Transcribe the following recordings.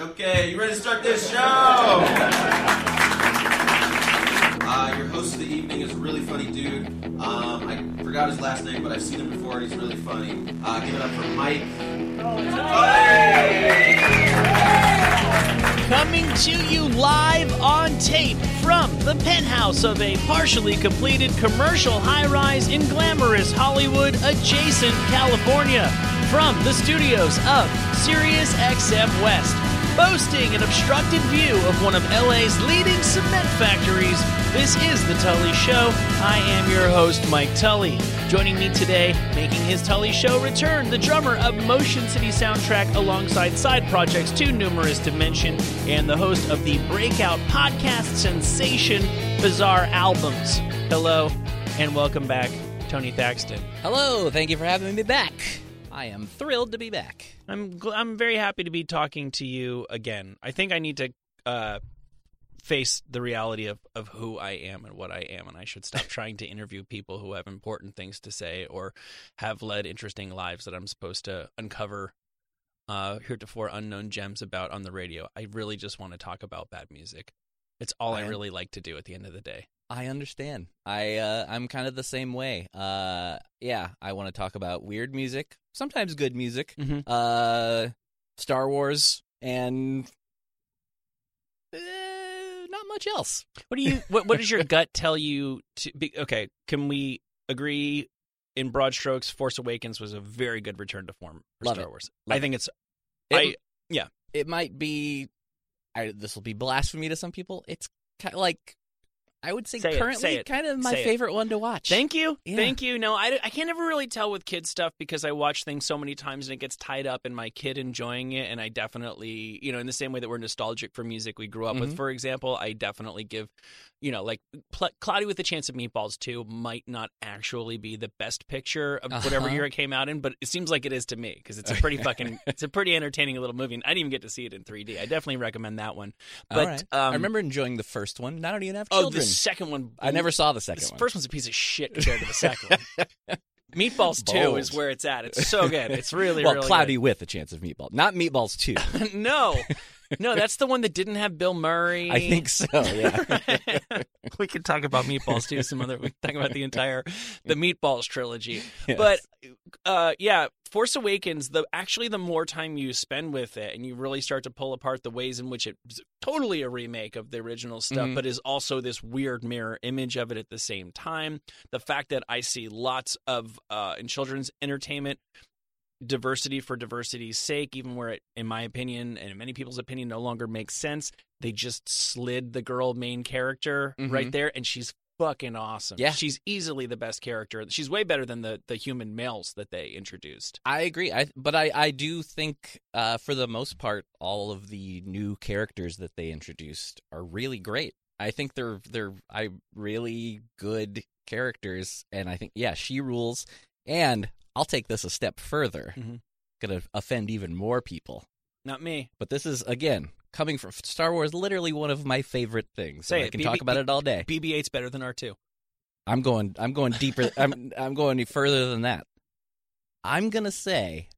Okay, you ready to start this show? uh, your host of the evening is a really funny dude. Um, I forgot his last name, but I've seen him before and he's really funny. Uh, give it up for Mike. Coming to you live on tape from the penthouse of a partially completed commercial high rise in glamorous Hollywood adjacent California. From the studios of Sirius XM West, boasting an obstructed view of one of LA's leading cement factories, this is The Tully Show. I am your host, Mike Tully. Joining me today, making his Tully Show return, the drummer of Motion City Soundtrack alongside side projects too numerous to mention, and the host of the breakout podcast sensation Bizarre Albums. Hello, and welcome back, Tony Thaxton. Hello, thank you for having me back. I am thrilled to be back. I'm gl- I'm very happy to be talking to you again. I think I need to uh, face the reality of, of who I am and what I am, and I should stop trying to interview people who have important things to say or have led interesting lives that I'm supposed to uncover uh, heretofore unknown gems about on the radio. I really just want to talk about bad music. It's all I I- really like to do at the end of the day. I understand. I uh, I'm kind of the same way. Uh, yeah, I want to talk about weird music, sometimes good music, Mhm. uh, Star Wars, and uh, not much else. What do you? What, what does your gut tell you? To be, okay, can we agree? In broad strokes, Force Awakens was a very good return to form for Love Star it. Wars. Love I think it's. It, I it might be. I, this will be blasphemy to some people. It's kind of like I would say, Say currently it, kind of my it. favorite one to watch. Thank you. Yeah. Thank you. No, I, I can't ever really tell with kid stuff because I watch things so many times and it gets tied up in my kid enjoying it. And I definitely, you know, in the same way that we're nostalgic for music we grew up with, Mhm. for example, I definitely give, you know, like Pl- Cloudy with a Chance of Meatballs 2 might not actually be the best picture of whatever Uh-huh. year it came out in, but it seems like it is to me because it's a pretty fucking, it's a pretty entertaining little movie. And I didn't even get to see it in 3D. I definitely recommend that one. But right. um, I remember enjoying the first one. I don't even have children. oh, the second one. I never saw the second This one. first one's a piece of shit compared to the second one. Meatballs two is where it's at. It's so good. It's really well, really cloudy with a chance of meatball, not meatballs 2. no, no, that's the one that didn't have Bill Murray. I think so. Yeah. we could talk about Meatballs too. Some other we could talk about the entire the Meatballs trilogy. Yes. But uh, yeah, Force Awakens. The actually the more time you spend with it, and you really start to pull apart the ways in which it's totally a remake of the original stuff, Mhm. but is also this weird mirror image of it at the same time. The fact that I see lots of uh, in children's entertainment diversity for diversity's sake, even where it, in my opinion, and in many people's opinion, no longer makes sense. They just slid the girl main character Mhm. right there, and she's fucking awesome. Yeah. she's easily the best character. She's way better than the the human males that they introduced. I agree. I but I I do think uh, for the most part all of the new characters that they introduced are really great. I think they're they're I really good characters, and I think yeah, she rules. And I'll take this a step further. Mhm. Gonna offend even more people, Not me. but this is again coming from Star Wars. Literally one of my favorite things. Say I can BB talk about it all day. BB-8's better than R2. I'm going. I'm going deeper. I'm. I'm going any further than that. I'm gonna say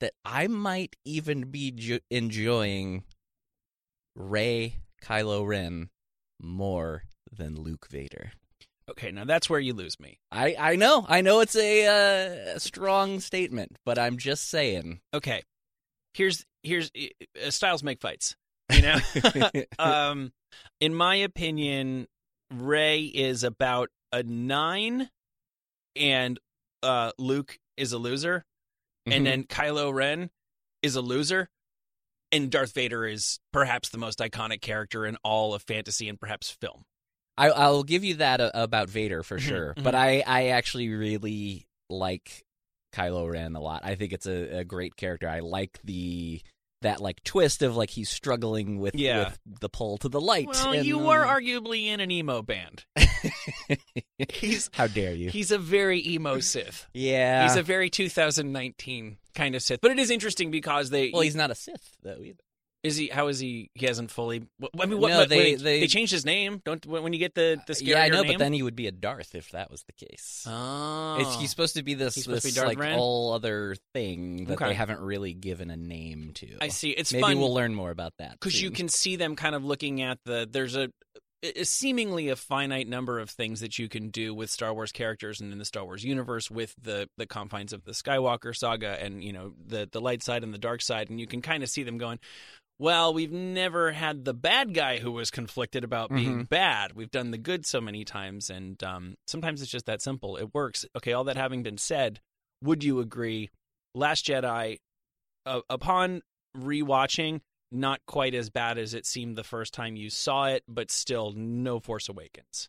that I might even be ju- enjoying Rey Kylo Ren more than Luke Vader. Okay, now that's where you lose me. I. I know. I know it's a, uh, a strong statement, but I'm just saying. Okay, here's here's uh, styles make fights. You know, um, in my opinion, Rey is about a nine, and uh, Luke is a loser, Mhm. and then Kylo Ren is a loser, and Darth Vader is perhaps the most iconic character in all of fantasy and perhaps film. I, I'll give you that uh, about Vader for Mhm, sure, but I, I actually really like Kylo Ren a lot. I think it's a, a great character. I like the that like twist of like he's struggling with, Yeah. with the pull to the light. Well, and, you were arguably in an emo band. He's How dare you? he's a very emo Sith. yeah. He's a very 2019 kind of Sith. But it is interesting because they well, he's not a Sith though either. Is he? How is he? He hasn't fully. I mean, what? No, they- when they- changed his name. Don't when you get the the uh, scarier yeah, I know, name? but then he would be a Darth if that was the case. oh, It's, he's supposed to be this, He's this be Darth like Vader? all other thing that Okay. they haven't really given a name to. I see. It's Maybe fun we'll learn more about that because you can see them kind of looking at the. There's a, a seemingly a finite number of things that you can do with Star Wars characters and in the Star Wars universe with the the confines of the Skywalker saga and you know the the light side and the dark side, and you can kind of see them going. Well, we've never had the bad guy who was conflicted about being Mhm. bad. We've done the good so many times, and um, sometimes it's just that simple. It works. Okay, all that having been said, would you agree? Last Jedi, uh, upon rewatching, not quite as bad as it seemed the first time you saw it, but still no Force Awakens.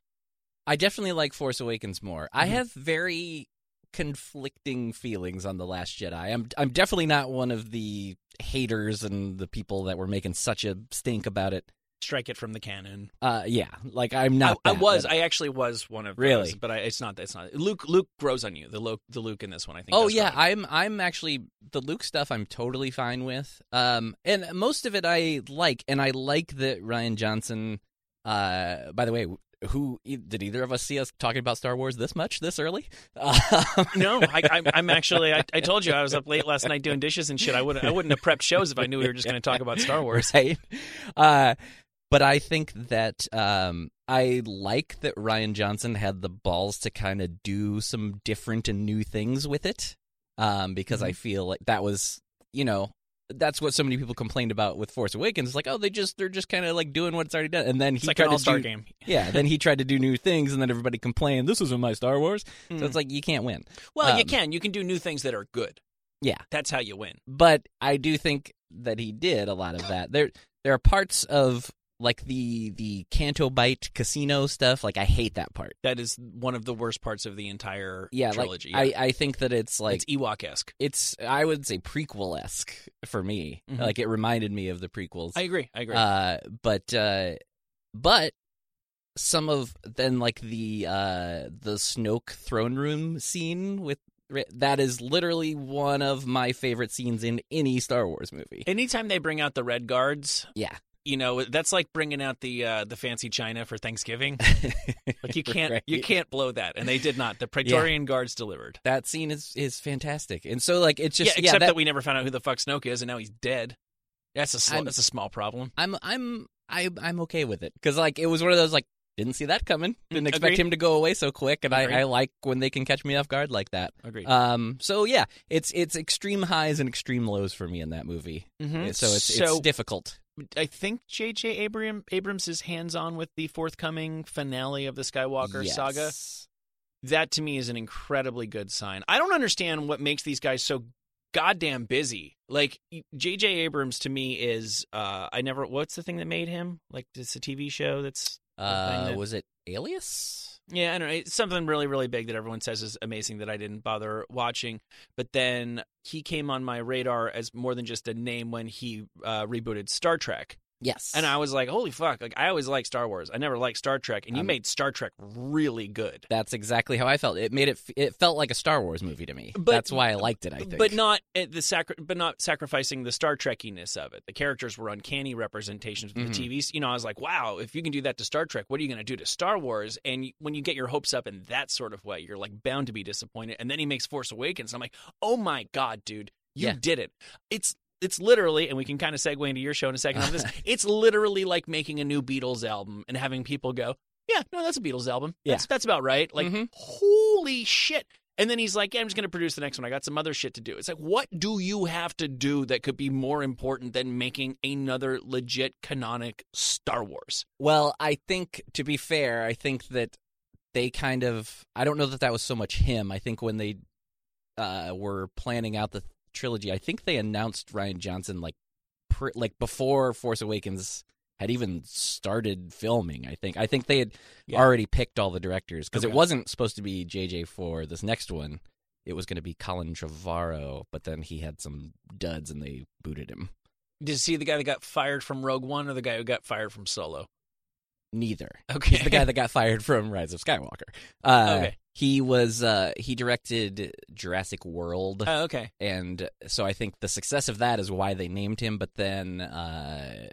I definitely like Force Awakens more. I Mhm. have very conflicting feelings on the Last Jedi. I'm I'm definitely not one of the haters and the people that were making such a stink about it. Strike it from the canon. Uh, yeah, like I'm not. I, I was. but- I actually was one of Really? those, but I, it's not. It's not. Luke. Luke grows on you. The Luke. The Luke in this one. I think. Oh yeah. I'm I'm actually the Luke stuff I'm totally fine with. Um and most of it I like and I like that Rian Johnson uh by the way, who did either of us see us talking about Star Wars this much this early? Um, No, I, I'm, I'm actually. I, I told you I was up late last night doing dishes and shit. I would. I wouldn't have prepped shows if I knew we were just going to talk about Star Wars. right? Uh, but I think that um, I like that Rian Johnson had the balls to kind of do some different and new things with it, um, because I feel like that was, you know, that's what so many people complained about with Force Awakens. Like, oh, they just they're just kind of like doing what's already done, and then It's he like tried an to all-star do, game. Yeah, then he tried to do new things, and then everybody complained, "This isn't my Star Wars." Mm. So it's like you can't win. Well, you um, can. You can do new things that are good. Yeah. That's how you win. but I do think that he did a lot of that. There there are parts of like the the Canto Bight casino stuff. Like I hate that part. That is one of the worst parts of the entire Yeah, trilogy. like I I think that it's like it's Ewok esque. it's I would say prequel esque for me. Mhm. Like it reminded me of the prequels. I agree. I agree. Uh, but uh, but some of then like the uh the Snoke throne room scene with that is literally one of my favorite scenes in any Star Wars movie. Anytime they bring out the red guards, yeah. You know that's like bringing out the uh, the fancy china for Thanksgiving. Like you can't Right. you can't blow that, and they did not. The Praetorian guards delivered. that scene is is fantastic, and so like it's just yeah, except that, that, we never found out who the fuck Snoke is, and now he's dead. That's a sl- that's a small problem. I'm I'm I I'm okay with it because like it was one of those like didn't see that coming, didn't Mm, expect agreed. him to go away so quick, and I, I like when they can catch me off guard like that. Agreed. Um, so yeah, it's it's extreme highs and extreme lows for me in that movie. Mhm. So it's So- it's difficult. I think J.J. Abram, Abrams is hands on with the forthcoming finale of the Skywalker Yes. saga. That to me is an incredibly good sign. I don't understand what makes these guys so goddamn busy. Like J.J. Abrams to me is uh I never what's the thing that made him? Like it's a TV show that's Uh, that- was it Alias? Yeah, I don't know. It's something really, really big that everyone says is amazing that I didn't bother watching. But then he came on my radar as more than just a name when he uh, rebooted Star Trek. Yes. And I was like, holy fuck. Like, I always liked Star Wars. I never liked Star Trek. And you Um, made Star Trek really good. That's exactly how I felt. It made it. It felt like a Star Wars movie to me. But- That's why I liked it. I think. But not at the sacri- but not sacrificing the Star Trekiness of it. The characters were uncanny representations of the TVs. You know, I was like, wow, if you can do that to Star Trek, what are you going to do to Star Wars? And when you get your hopes up in that sort of way, you're like bound to be disappointed. And then he makes Force Awakens. I'm like, oh my god, dude, you Yeah. did it. It's it's literally, and we can kind of segue into your show in a second on this. it's literally like making a new Beatles album and having people go, yeah, no, that's a Beatles album. That's, Yeah. that's about right. Like, Mhm. holy shit. And then he's like, yeah, I'm just going to produce the next one. I got some other shit to do. It's like, what do you have to do that could be more important than making another legit canonic Star Wars? Well, I think to be fair, I think that they kind of I don't know that that was so much him. I think when they uh were planning out the trilogy, I think they announced Rian Johnson like pr- like before Force Awakens had even started filming. I think I think they had Yeah. already picked all the directors because Okay. it wasn't supposed to be JJ for this next one. It was going to be Colin Trevorrow, but then he had some duds and they booted him. Did you see the guy that got fired from Rogue One or the guy who got fired from Solo? Neither. Okay. He's the guy that got fired from Rise of Skywalker. Uh, Okay. He was uh he directed Jurassic World Oh, okay. and so I think the success of that is why they named him. But then uh,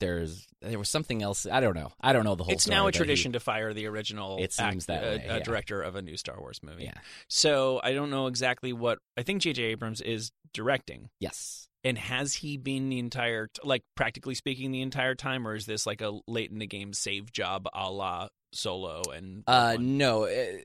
there's there was something else. I don't know. I don't know the whole. It's now a but he- tradition to fire the original It seems that uh, way, uh, yeah. director of a new Star Wars movie. yeah. So I don't know exactly what I think J.J. Abrams is directing. Yes. And has he been the entire, like practically speaking, the entire time, or is this like a late in the game save job a la Solo and? Uh, no. Uh,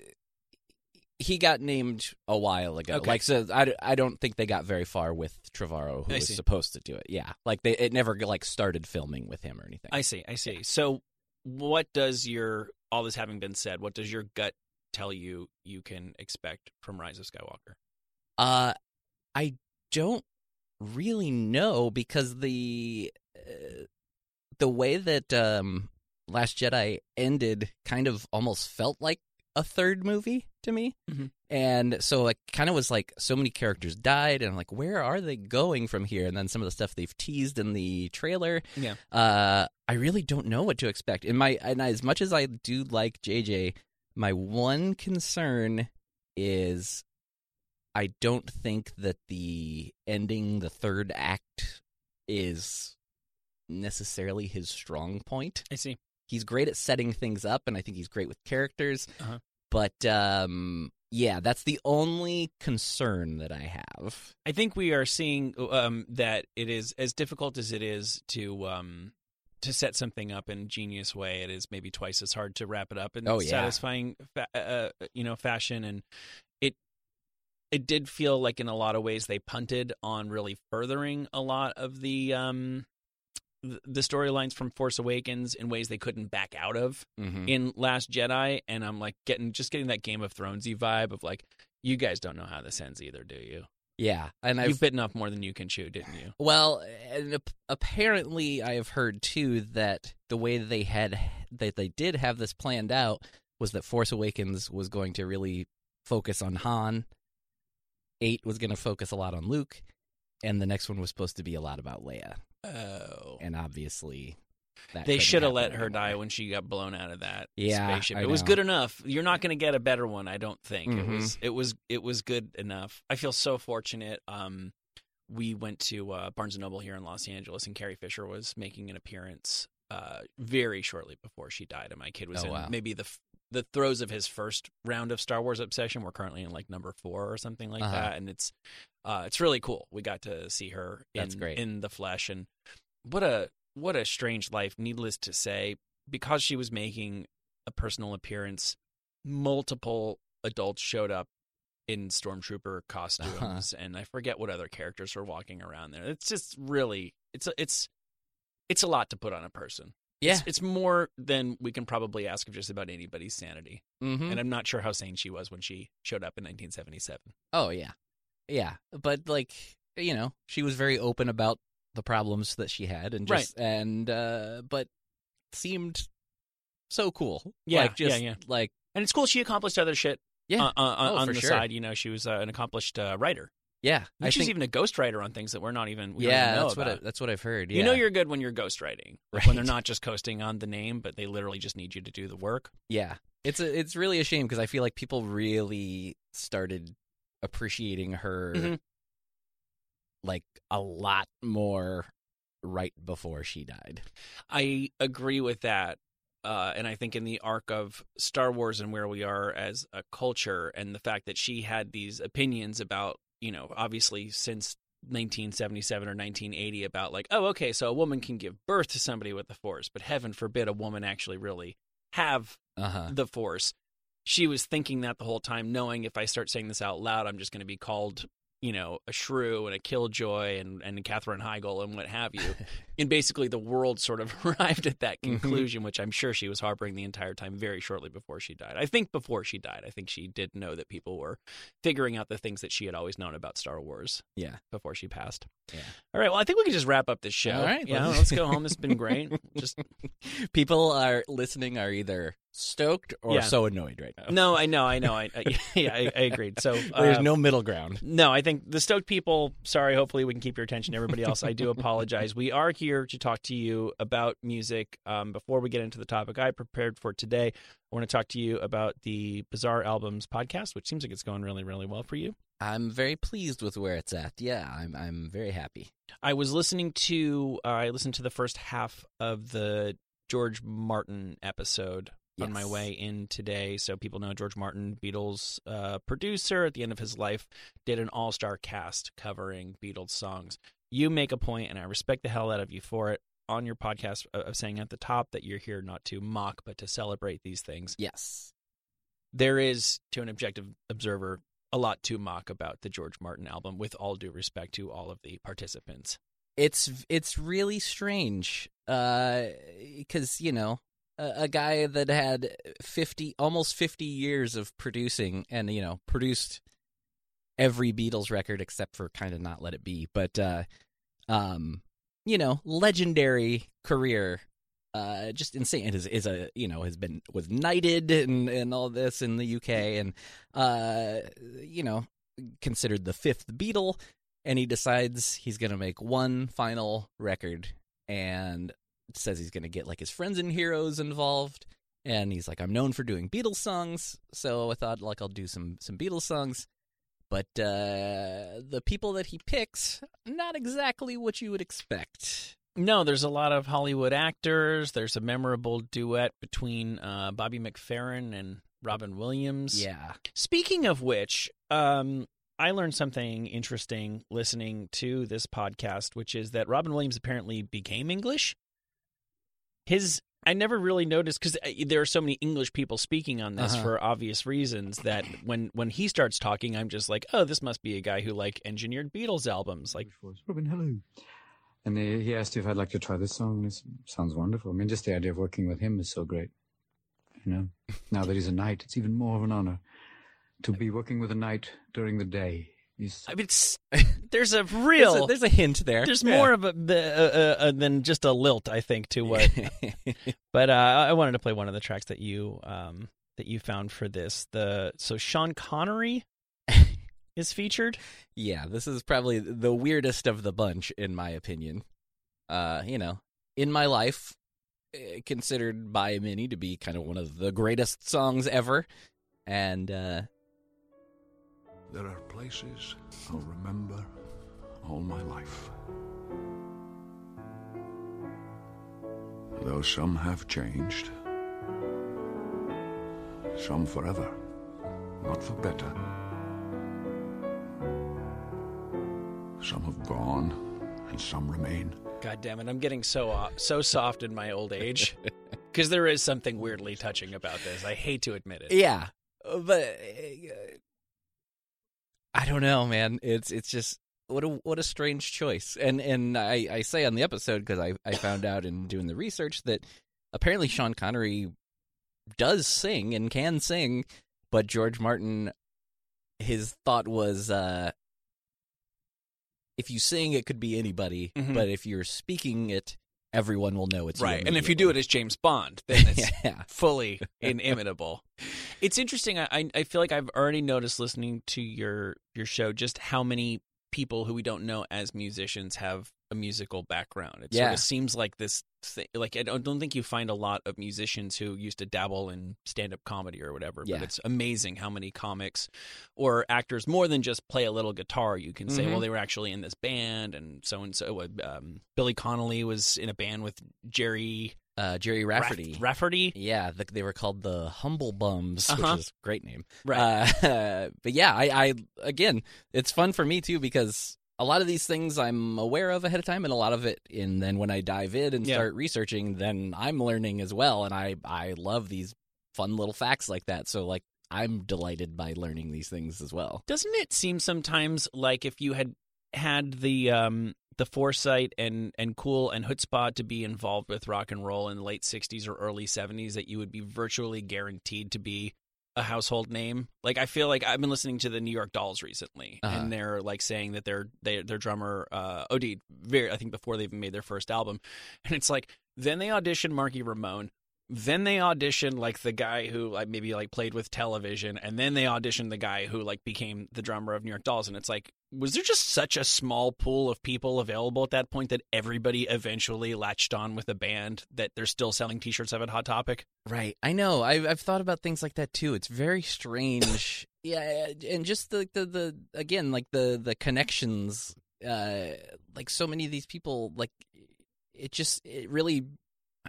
he got named a while ago. Okay. Like so, I, I don't think they got very far with Trevorrow, who I was see. supposed to do it. Yeah, like they it never like started filming with him or anything. I see, I see. So, what does your all this having been said? What does your gut tell you you can expect from Rise of Skywalker? Uh, I don't really know because the uh, the way that um Last Jedi ended kind of almost felt like a third movie to me. Mhm. And so like kind of was like so many characters died and I'm like where are they going from here and then some of the stuff they've teased in the trailer Yeah. uh I really don't know what to expect. In my and as much as I do like JJ, my one concern is I don't think that the ending the third act is necessarily his strong point. I see. He's great at setting things up and I think he's great with characters. Uh-huh. But um yeah, that's the only concern that I have. I think we are seeing um, that it is as difficult as it is to um, to set something up in a genius way. It is maybe twice as hard to wrap it up in Oh, yeah. satisfying, fa- uh, you know, fashion. And it it did feel like in a lot of ways they punted on really furthering a lot of the um, the storylines from Force Awakens in ways they couldn't back out of Mm-hmm. in Last Jedi, and I'm like getting just getting that Game of Thronesy vibe of like, you guys don't know how this ends either, do you? Yeah, and I've You've bitten off more than you can chew, didn't you? Well, and apparently, I have heard too that the way that they had that they did have this planned out was that Force Awakens was going to really focus on Han. Eight was going to focus a lot on Luke, and the next one was supposed to be a lot about Leia. Oh. And obviously, that They should have let her anymore. die when she got blown out of that Yeah, spaceship. It was good enough. You're not going to get a better one, I don't think. It Mhm. was it was it was good enough. I feel so fortunate. Um we went to uh, Barnes and Noble here in Los Angeles and Carrie Fisher was making an appearance uh very shortly before she died and my kid was Oh, in wow. maybe the f- the throes of his first round of Star Wars obsession. We're currently in like number 4 or something like Uh-huh. that and it's uh it's really cool. We got to see her in That's great. in the flesh and what a what a strange life needless to say because she was making a personal appearance multiple adults showed up in stormtrooper costumes and i forget what other characters were walking around there it's just really it's a, it's it's a lot to put on a person Yeah. it's, it's more than we can probably ask of just about anybody's sanity Mhm. and i'm not sure how sane she was when she showed up in 1977 Oh yeah, yeah. But like you know, she was very open about the problems that she had, and just and uh, but seemed so cool. Yeah, like, just, yeah, yeah. Like and it's cool she accomplished other shit yeah, uh, uh, Oh, on the sure. side you know she was uh, an accomplished uh, writer yeah. I I she's think even a ghostwriter on things that we're not even we don't yeah, even know that's what I, that's what I've heard. You know you're good when you're ghostwriting. Right. When they're not just coasting on the name, but they literally just need you to do the work. Yeah, it's a, it's really a shame because I feel like people really started appreciating her Mhm. like a lot more right before she died. I agree with that. Uh, and I think in the arc of Star Wars and where we are as a culture, and the fact that she had these opinions about, you know, obviously since 1977 or 1980 about like, oh, okay, so a woman can give birth to somebody with the Force, but heaven forbid a woman actually really have Uh huh. the Force. She was thinking that the whole time, knowing if I start saying this out loud, I'm just going to be called, you know, a shrew and a killjoy and and Katherine Heigl and what have you. and basically, the world sort of arrived at that Mhm. conclusion, which I'm sure she was harboring the entire time, very shortly before she died. I think before she died, I think she did know that people were figuring out the things that she had always known about Star Wars Yeah. before she passed. Yeah. All right. Well, I think we can just wrap up this show. All right, Yeah. let's- Let's go home. It's been great. Just People are listening are either stoked or Yeah. so annoyed right now. No, I know, I know, I, I yeah, I, I agreed. So There's uh, no middle ground. No, I think the stoked people. Sorry, hopefully we can keep your attention. Everybody else, I do apologize. We are here to talk to you about music. Um, before we get into the topic I prepared for today, I want to talk to you about the Bizarre Albums podcast, which seems like it's going really, really well for you. I'm very pleased with where it's at. Yeah, I'm I'm very happy. I was listening to. Uh, I listened to the first half of the George Martin episode on my way in today. So people know George Martin, Beatles uh, producer at the end of his life, did an all star cast covering Beatles songs. You make a point, and I respect the hell out of you for it on your podcast uh, of saying at the top that you're here not to mock but to celebrate these things. Yes. There is, to an objective observer, a lot to mock about the George Martin album, with all due respect to all of the participants. It's it's really strange because you know a, guy that had fifty almost fifty years of producing and you know produced every Beatles record except for kind of not Let It Be, but uh, um, you know, legendary career. Uh, just insane. Is is a you know has been was knighted and and all this in the UK and uh you know considered the fifth Beatle and he decides he's going to make one final record and says he's going to get like his friends and heroes involved and he's like I'm known for doing Beatles songs so I thought like I'll do some some Beatles songs but uh the people that he picks not exactly what you would expect No, there's a lot of Hollywood actors. There's a memorable duet between uh, Bobby McFerrin and Robin Williams. yeah Speaking of which, um, I learned something interesting listening to this podcast, which is that Robin Williams apparently became English. His I never really noticed because there are so many English people speaking on this Uh-huh. for obvious reasons that when when he starts talking, I'm just like, oh, this must be a guy who like engineered Beatles albums. Like, English. Robin, hello. And he, he asked if I'd like to try this song. This sounds wonderful. I mean, just the idea of working with him is so great. You know, now that he's a knight, it's even more of an honor to be working with a knight during the day. I mean, it's, there's a real there's a, there's a hint there There's Yeah. more of a uh, uh, uh, than just a lilt, I think, to what. but uh, I wanted to play one of the tracks that you um, that you found for this. The so Sean Connery is featured. Yeah, this is probably the weirdest of the bunch, in my opinion. Uh, you know, in my life, eh, considered by many to be kind of one of the greatest songs ever, and uh, There are places I'll remember all my life. Though some have changed, some forever, not for better. Some have gone, and some remain. God damn it! I'm getting so uh, so soft in my old age because there is something weirdly touching about this. I hate to admit it. yeah, but I don't know, man. It's it's just what a what a strange choice. And and I, I say on the episode because I I found out in doing the research that apparently Sean Connery does sing and can sing, but George Martin, his thought was, uh, if you sing, it could be anybody, Mhm. but if you're speaking it, everyone will know it's you right, and if you do it as James Bond, then it's yeah, fully inimitable. It's interesting. I- I I feel like I've already noticed listening to your your show just how many people who we don't know as musicians have a musical background. It sort of seems like this thing. Like I don't, don't think you find a lot of musicians who used to dabble in stand up comedy or whatever. Yeah. But it's amazing how many comics or actors more than just play a little guitar. You can say, Mhm. well, they were actually in this band, and so and so. Um, Billy Connolly was in a band with Jerry uh, Gerry Rafferty. Raff- Rafferty. Yeah, the, they were called the Humble Bums, Uh-huh. which is a great name. Right. Uh, but yeah, I, I again, it's fun for me too because a lot of these things I'm aware of ahead of time, and a lot of it, and then when I dive in and Yeah. start researching, then I'm learning as well, and I I love these fun little facts like that. So like I'm delighted by learning these things as well. Doesn't it seem sometimes like if you had had the um the foresight and and cool and chutzpah to be involved with rock and roll in the late 60s or early 70s that you would be virtually guaranteed to be a household name. Like I feel like I've been listening to the New York Dolls recently Uh-huh. and they're like saying that their they, their drummer uh OD'd very I think before they even made their first album and it's like then they auditioned Marky Ramone then they auditioned like the guy who like maybe like played with television, and then they auditioned the guy who like became the drummer of New York Dolls, and it's like, was there just such a small pool of people available at that point that everybody eventually latched on with a band that they're still selling T-shirts of at Hot Topic? Right. I know. I've I've thought about things like that too. It's very strange. yeah, and just the, the the again like the the connections. Uh, like so many of these people, like it just it really.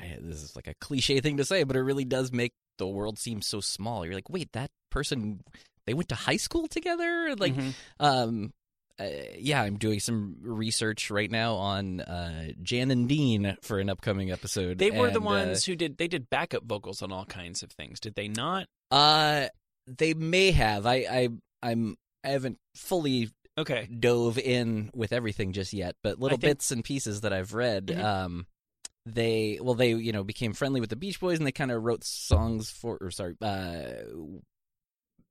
I, this is like a cliche thing to say, but it really does make the world seem so small. You're like, wait, that person they went to high school together. Like, Mhm. um, uh, yeah, I'm doing some research right now on uh, Jan and Dean for an upcoming episode. They were the and, uh, ones who did they did backup vocals on all kinds of things, did they not? Uh, they may have. I, I, I'm. I haven't fully Okay. dove in with everything just yet, but little think- bits and pieces that I've read. Mhm. Um, they well, they you know became friendly with the Beach Boys, and they kind of wrote songs for. Or sorry, uh,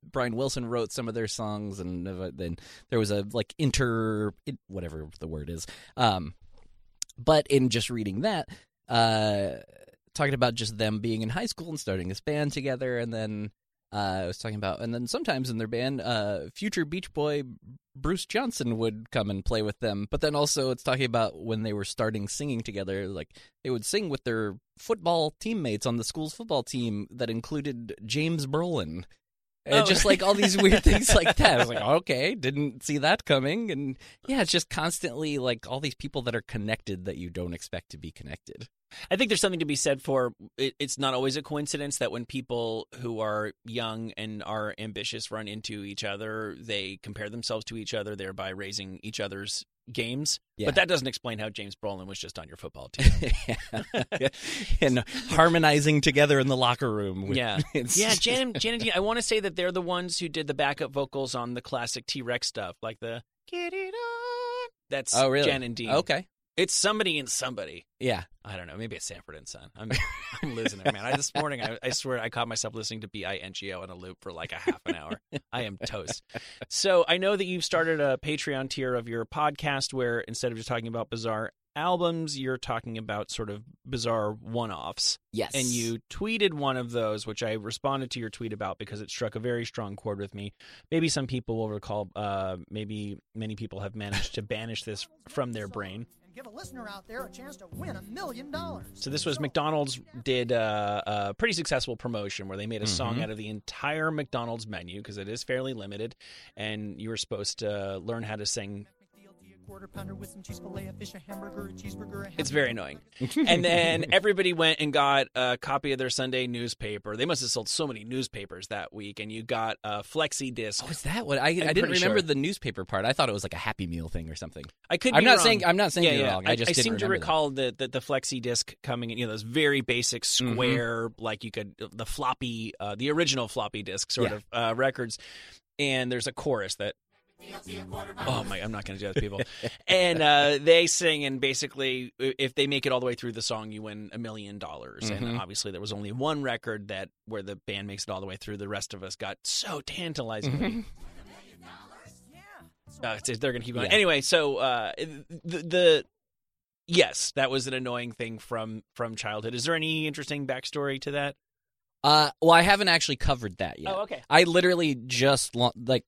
Brian Wilson wrote some of their songs, and uh, then there was a like inter whatever the word is. Um, but in just reading that, uh, talking about just them being in high school and starting this band together, and then I was talking about, and then sometimes in their band, uh, future Beach Boy Bruce Johnston would come and play with them. But then also, it's talking about when they were starting singing together, like they would sing with their football teammates on the school's football team that included James Brolin. And Oh. just like all these weird things like that. I was like, okay, didn't see that coming. And yeah, it's just constantly like all these people that are connected that you don't expect to be connected. I think there's something to be said for it, it's not always a coincidence that when people who are young and are ambitious run into each other, they compare themselves to each other, thereby raising each other's games. Yeah. But that doesn't explain how James Brolin was just on your football team. and harmonizing together in the locker room. with- Yeah. yeah, Jan, Jan and Dean, I want to say that they're the ones who did the backup vocals on the classic T Rex stuff, like the Get It On. That's Oh, really? Jan and Dean. Okay. It's somebody and somebody. Yeah. I don't know. Maybe it's Sanford and Son. I'm, I'm losing it, man. I, this morning, I, I swear, I caught myself listening to B I N G O in a loop for like a half an hour. I am toast. So I know that you've started a Patreon tier of your podcast where instead of just talking about bizarre albums, you're talking about sort of bizarre one-offs. Yes. And you tweeted one of those, which I responded to your tweet about because it struck a very strong chord with me. Maybe some people will recall. Uh, maybe many people have managed to banish this from their brain. And give a listener out there a chance to win a million dollars. So this was McDonald's did uh, a pretty successful promotion where they made a song Mhm. out of the entire McDonald's menu because it is fairly limited, and you were supposed to learn how to sing. McDLT, a quarter pounder with some cheese fillet, a fish, a hamburger, a cheeseburger. A It's very annoying. and then everybody went and got a copy of their Sunday newspaper. They must have sold so many newspapers that week, and you got a flexi disc. Oh, is that what I? I didn't remember sure. the newspaper part. I thought it was like a Happy Meal thing or something. I could. I'm be not wrong. saying- I'm not saying yeah, you're yeah. wrong. I just didn't seem to remember that. recall the, the the flexi disc coming in. You know, those very basic Mm-hmm. square, like you could the floppy, uh, the original floppy disk sort Yeah. of uh, records. And there's a chorus that. Oh my! I'm not going to do that to people. and uh, they sing, and basically, if they make it all the way through the song, you win a million dollars. And Mhm. obviously, there was only one record that where the band makes it all the way through. The rest of us got so tantalizingly uh, it's- they're going to keep going. Yeah. Anyway, so uh, the, the yes, that was an annoying thing from from childhood. Is there any interesting backstory to that? Uh, well, I haven't actually covered that yet. Oh, okay. I literally just like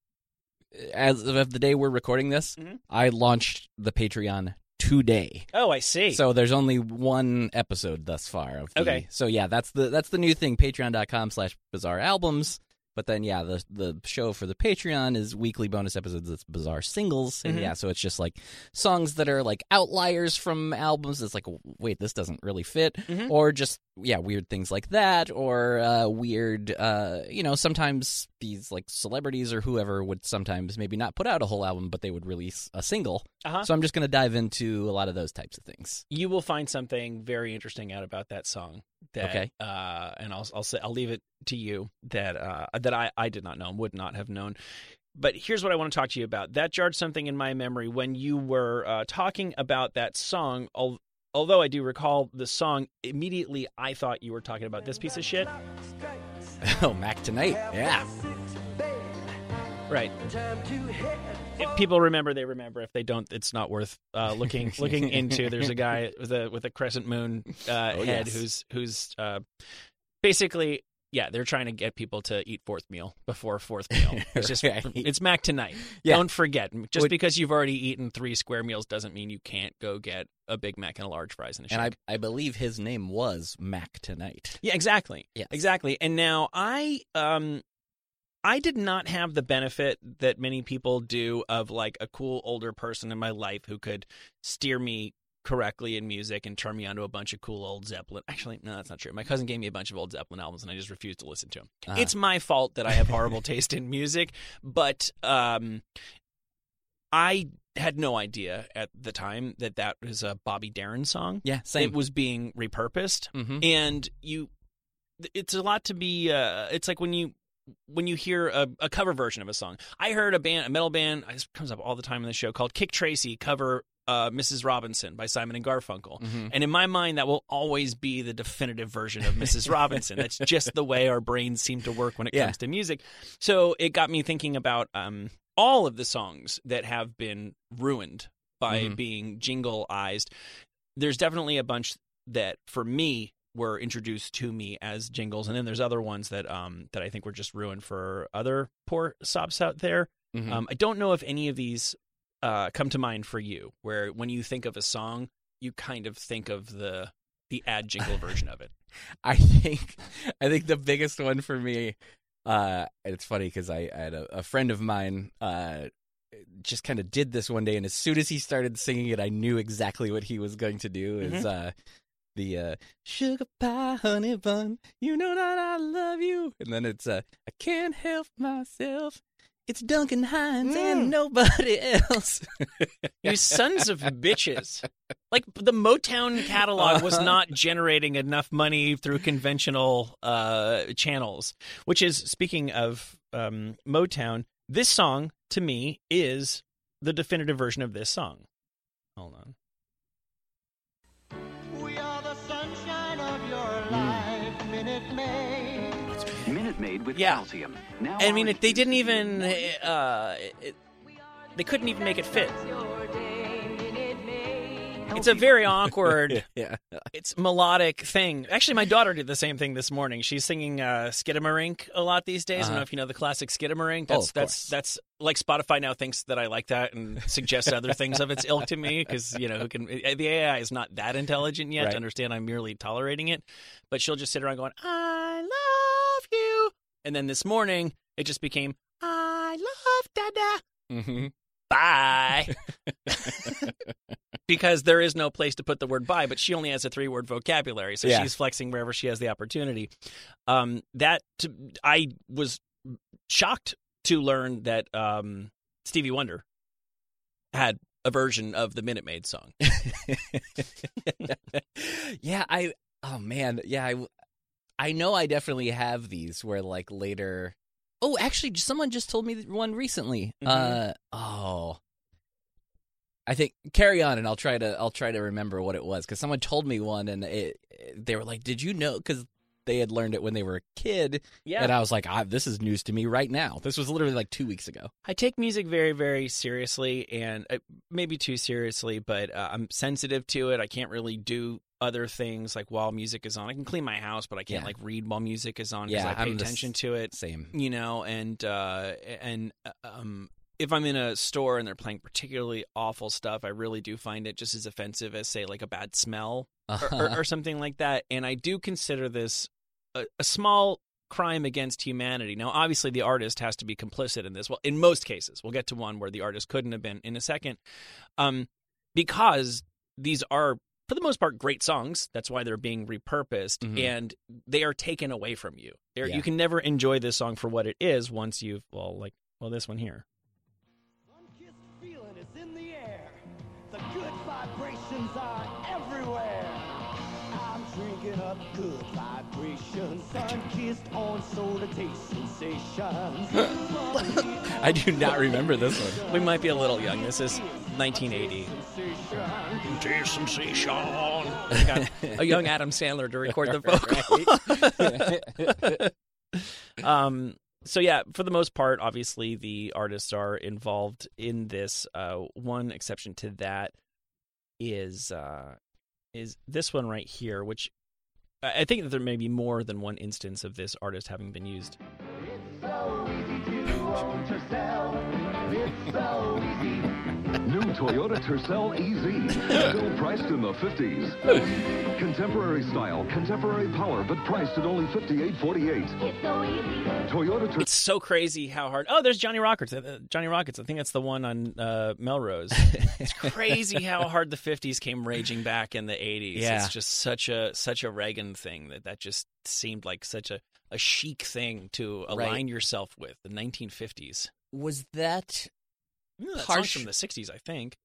as of the day we're recording this, Mhm. I launched the Patreon today. Oh, I see. So there's only one episode thus far. Of the, Okay. So yeah, that's the that's the new thing. Patreon.com slash bizarre albums. But then yeah, the the show for the Patreon is weekly bonus episodes. It's bizarre singles, and Mhm. yeah, so it's just like songs that are like outliers from albums. It's like wait, this doesn't really fit, Mhm. or just yeah, weird things like that, or uh, weird. Uh, you know, sometimes these like celebrities or whoever would sometimes maybe not put out a whole album, but they would release a single. Uh-huh. So I'm just gonna dive into a lot of those types of things. you will find something very interesting out about that song. That, Okay. Uh, and I'll I'll say I'll leave it to you that uh, that I I did not know and would not have known. But here's what I want to talk to you about. That jarred something in my memory when you were uh, talking about that song. Although I do recall the song, immediately I thought you were talking about this piece of shit. oh, Mac tonight, yeah. Right. If people remember, they remember. If they don't, it's not worth uh, looking looking into. There's a guy with a with a crescent moon uh, Oh, head yes. who's who's uh, basically, yeah, they're trying to get people to eat fourth meal before fourth meal. It's just Right. it's Mac tonight. Yeah. Don't forget. Just Would- because you've already eaten three square meals doesn't mean you can't go get a Big Mac and a large fries and a shake. And I I believe his name was Mac tonight. Yeah, exactly. Yes. Exactly. And now I um I did not have the benefit that many people do of like a cool older person in my life who could steer me correctly in music and turn me onto a bunch of cool old Zeppelin. Actually, no, that's not true. My cousin gave me a bunch of old Zeppelin albums and I just refused to listen to them. Uh-huh. It's my fault that I have horrible taste in music, but um I had no idea at the time that that was a Bobby Darin song. Yeah, same. It was being repurposed hmm and you it's a lot to be uh it's like when you when you hear a, a cover version of a song i heard a band a metal band this comes up all the time in the show called kick tracy cover uh, mrs robinson by simon and garfunkel hmm and in my mind that will always be the definitive version of mrs robinson that's just the way our brains seem to work when it Yeah. comes to music so it got me thinking about um all of the songs that have been ruined by Mhm. being jingleized there's definitely a bunch that for me were introduced to me as jingles and then there's other ones that um that I think were just ruined for other poor sops out there. Mhm. Um I don't know if any of these uh come to mind for you where when you think of a song you kind of think of the the ad jingle version of it. I think I think the biggest one for me, uh, and it's funny because I, I had a, a friend of mine uh, just kind of did this one day, and as soon as he started singing it, I knew exactly what he was going to do. Is uh, the uh, sugar pie honey bun, you know that I love you, and then it's uh, I can't help myself. It's Duncan Hines and nobody else. You sons of bitches. Like the Motown catalog was Uh-huh. not generating enough money through conventional uh, channels. Which is speaking of um, Motown, this song to me is the definitive version of this song. Hold on. We are the sunshine of your life, Minute Maid. Minute Maid with Yeah. calcium. Now I mean, it, they didn't even. Uh, it, they couldn't even make it fit. It's a very awkward. yeah. it's melodic thing. Actually, my daughter did the same thing this morning. She's singing uh, Skidamarink a lot these days. I don't know Uh-huh. if you know the classic Skidamarink. Oh, That's of that's that's like Spotify now thinks that I like that and suggests other things of its ilk to me because you know who can the AI is not that intelligent yet Right. to understand I'm merely tolerating it. But she'll just sit around going, "I love you," and then this morning it just became, "I love Dada." hmm bye. because there is no place to put the word bye, but she only has a three word vocabulary, so Yeah. she's flexing wherever she has the opportunity. Um, that I was shocked to learn that um, Stevie Wonder had a version of the Minute Maid song. yeah, I oh man, yeah, I I know I definitely have these where like later Oh, actually someone just told me one recently. Mhm. Uh oh. I think carry on and I'll try to I'll try to remember what it was cuz someone told me one and it, they were like, "Did you know cuz they had learned it when they were a kid." Yeah. And I was like, ah, "This is news to me right now." This was literally like 2 weeks ago. I take music very, very seriously, and uh, maybe too seriously, but uh, I'm sensitive to it. I can't really do other things like while music is on. I can clean my house, but I can't Yeah. like read while music is on because Yeah, I pay I'm attention to it. Same. You know, and uh, and uh, um, if I'm in a store and they're playing particularly awful stuff, I really do find it just as offensive as say like a bad smell or, or, or something like that. And I do consider this a, a small crime against humanity. Now, obviously, the artist has to be complicit in this. Well, in most cases, we'll get to one where the artist couldn't have been in a second, um, because these are. For the most part, great songs. That's why they're being repurposed, Mhm. and they are taken away from you. Yeah. You can never enjoy this song for what it is once you've well, like well, this one here. I'm up good vibrations. Unkissed on soda taste sensations. I do not remember this one. We might be a little young. This is 1980. Sensation. We got a young Adam Sandler to record the vocal. um, so yeah, for the most part, obviously the artists are involved in this. Uh, one exception to that is uh, is this one right here, which I think that there may be more than one instance of this artist having been used. New Toyota Tercel EZ. Still priced in the 50s. Contemporary style, contemporary power, but priced at only $58.48. Toyota Tercel. It's so crazy how hard. Oh, there's Johnny Rockets. Uh, Johnny Rockets. I think that's the one on uh, Melrose. it's crazy how hard the 50s came raging back in the 80s. Yeah. It's just such a such a Reagan thing that that just seemed like such a, a chic thing to Right. align yourself with. The 1950s. Was that Ooh, that Harsh- from the 60s, I think.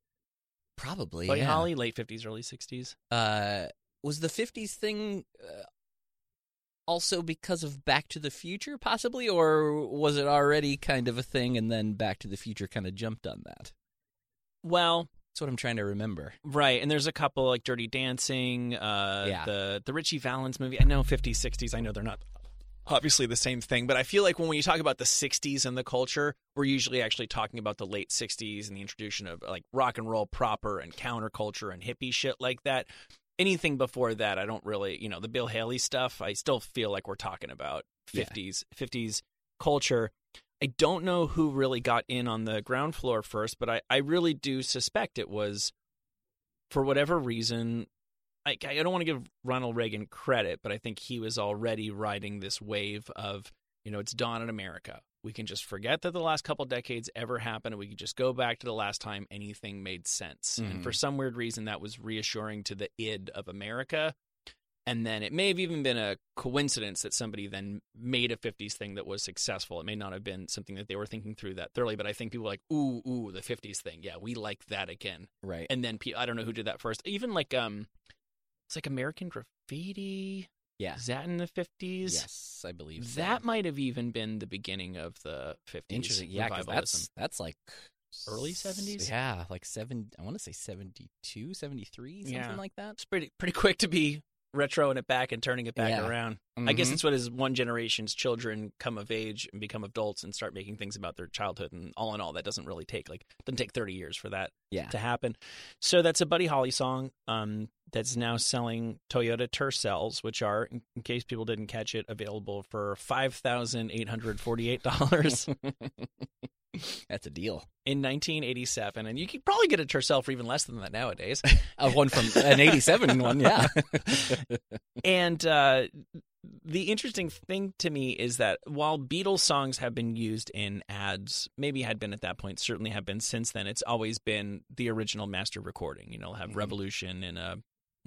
probably Buddy yeah. Holly, late 50s, early 60s. Uh, was the '50s thing uh, also because of Back to the Future, possibly, or was it already kind of a thing, and then Back to the Future kind of jumped on that? Well, That's what I'm trying to remember. Right, and there's a couple like Dirty Dancing, uh, Yeah. the the Ritchie Valens movie. I know 50s, 60s. I know they're not obviously the same thing, but I feel like when we talk about the 60s and the culture, we're usually actually talking about the late 60s and the introduction of like rock and roll proper and counterculture and hippie shit like that. Anything before that, I don't really, you know, the Bill Haley stuff. I still feel like we're talking about Yeah. 50s, 50s culture. I don't know who really got in on the ground floor first, but I, I really do suspect it was for whatever reason, I, I don't want to give Ronald Reagan credit, but I think he was already riding this wave of, you know, it's dawn in America. We can just forget that the last couple decades ever happened, and we can just go back to the last time anything made sense. And Mhm. for some weird reason, that was reassuring to the id of America. And then it may have even been a coincidence that somebody then made a 50s thing that was successful. It may not have been something that they were thinking through that thoroughly, but I think people were like, ooh, ooh, the 50s thing. Yeah, we like that again Right. and then I don't know who did that first. Even like um, it's like American Graffiti. yeah. Is that in the fifties? Yes, I believe so. That might have even been the beginning of the fifties. interesting. Yeah, 'cause that's that's like Early 70s? Yeah, like seven. I want to say 72, 73, something Yeah. like that. it's pretty pretty quick to be retroing it back and turning it back Yeah. around. I guess Mhm. it's what is one generation's children come of age and become adults and start making things about their childhood. And all in all, that doesn't really take like doesn't take thirty years for that yeah. to happen. So that's a Buddy Holly song um, that's now selling Toyota Tercels, which are, in, in case people didn't catch it, available for five thousand eight hundred forty-eight dollars That's a deal. in nineteen eighty-seven, and you could probably get a Tercel for even less than that nowadays. A one from an 87 one, yeah. and uh, the interesting thing to me is that while Beatles songs have been used in ads, maybe had been at that point, certainly have been since then. It's always been the original master recording. You know, have Mhm. Revolution in a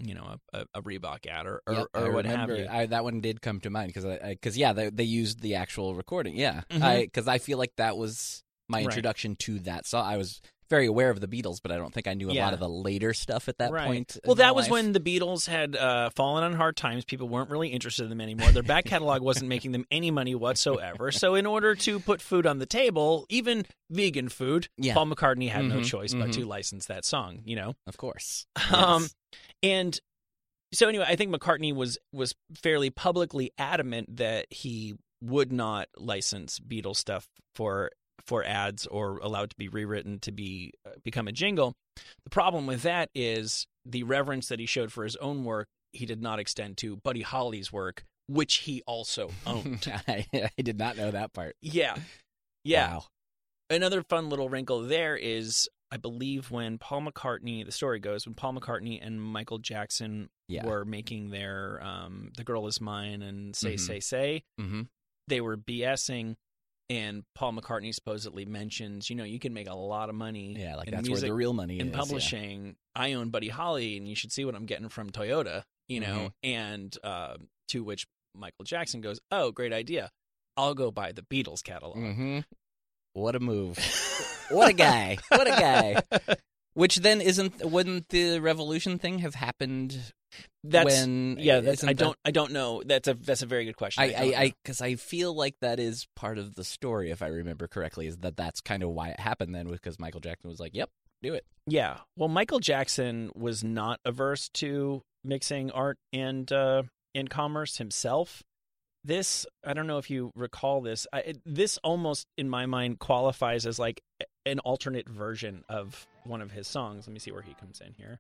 you know a, a, Reebok ad or or, Yep, or I what have you. I, that one did come to mind because because yeah, they, they used the actual recording. Yeah, because I, feel like that was my Right. introduction to that song. I was very aware of the Beatles, but I don't think I knew a Yeah. lot of the later stuff at that right. point. Well, that was life. when the Beatles had uh, fallen on hard times. People weren't really interested in them anymore. Their back catalog wasn't making them any money whatsoever. So, in order to put food on the table, even vegan food, Yeah. Paul McCartney had no Mhm, choice but mhm. to license that song. You know, of course. Um, Yes. and so anyway, I think McCartney was was fairly publicly adamant that he would not license Beatles stuff for for ads or allow it to be rewritten to be uh, become a jingle. The problem with that is the reverence that he showed for his own work. He did not extend to Buddy Holly's work, which he also owned. I, I did not know that part. yeah, yeah Wow. another fun little wrinkle there is I believe when Paul McCartney, the story goes, when Paul McCartney and Michael Jackson Yeah. were making their um, "The Girl Is Mine" and "Say Mhm. Say Say," hmm they were BSing, and Paul McCartney supposedly mentions, you know, you can make a lot of money, Yeah, like that's where the real money in is. publishing. I own Buddy Holly, and you should see what I'm getting from Toyota, you know. Mm-hmm. And uh, to which Michael Jackson goes, "Oh, great idea! I'll go buy the Beatles catalog." hmm What a move! what a guy! What a guy! Which then isn't? Wouldn't the revolution thing have happened? That's when yeah. That's, I don't. I don't know. That's a that's a very good question. I, don't I. I, because I feel like that is part of the story, if I remember correctly, is that that's kind of why it happened then, because Michael Jackson was like, "Yep, do it." yeah. Well, Michael Jackson was not averse to mixing art and uh, and commerce himself. This I don't know if you recall this. I, this almost in my mind qualifies as like an alternate version of one of his songs. Let me see where he comes in here.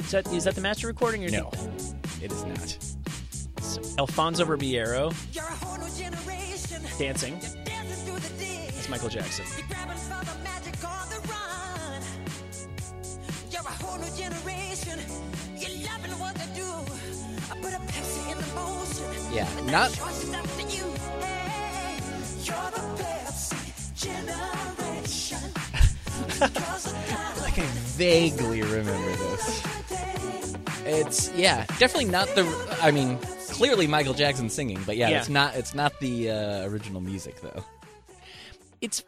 Is that is that the master recording or No, it it is not. Alfonso Ribeiro You're a whole new generation. dancing? You're dancing through the day. It's Michael Jackson. You're grabbing for the magic on the run. You're a whole new generation. You're loving what they do. I put a Pepsi in the motion. Yeah, not- that choice is up to you. Hey, you're the Pepsi generation. I can vaguely remember this. It's yeah, definitely not the. I mean, clearly Michael Jackson singing, but yeah, Yeah. it's not. It's not the uh, original music though. it's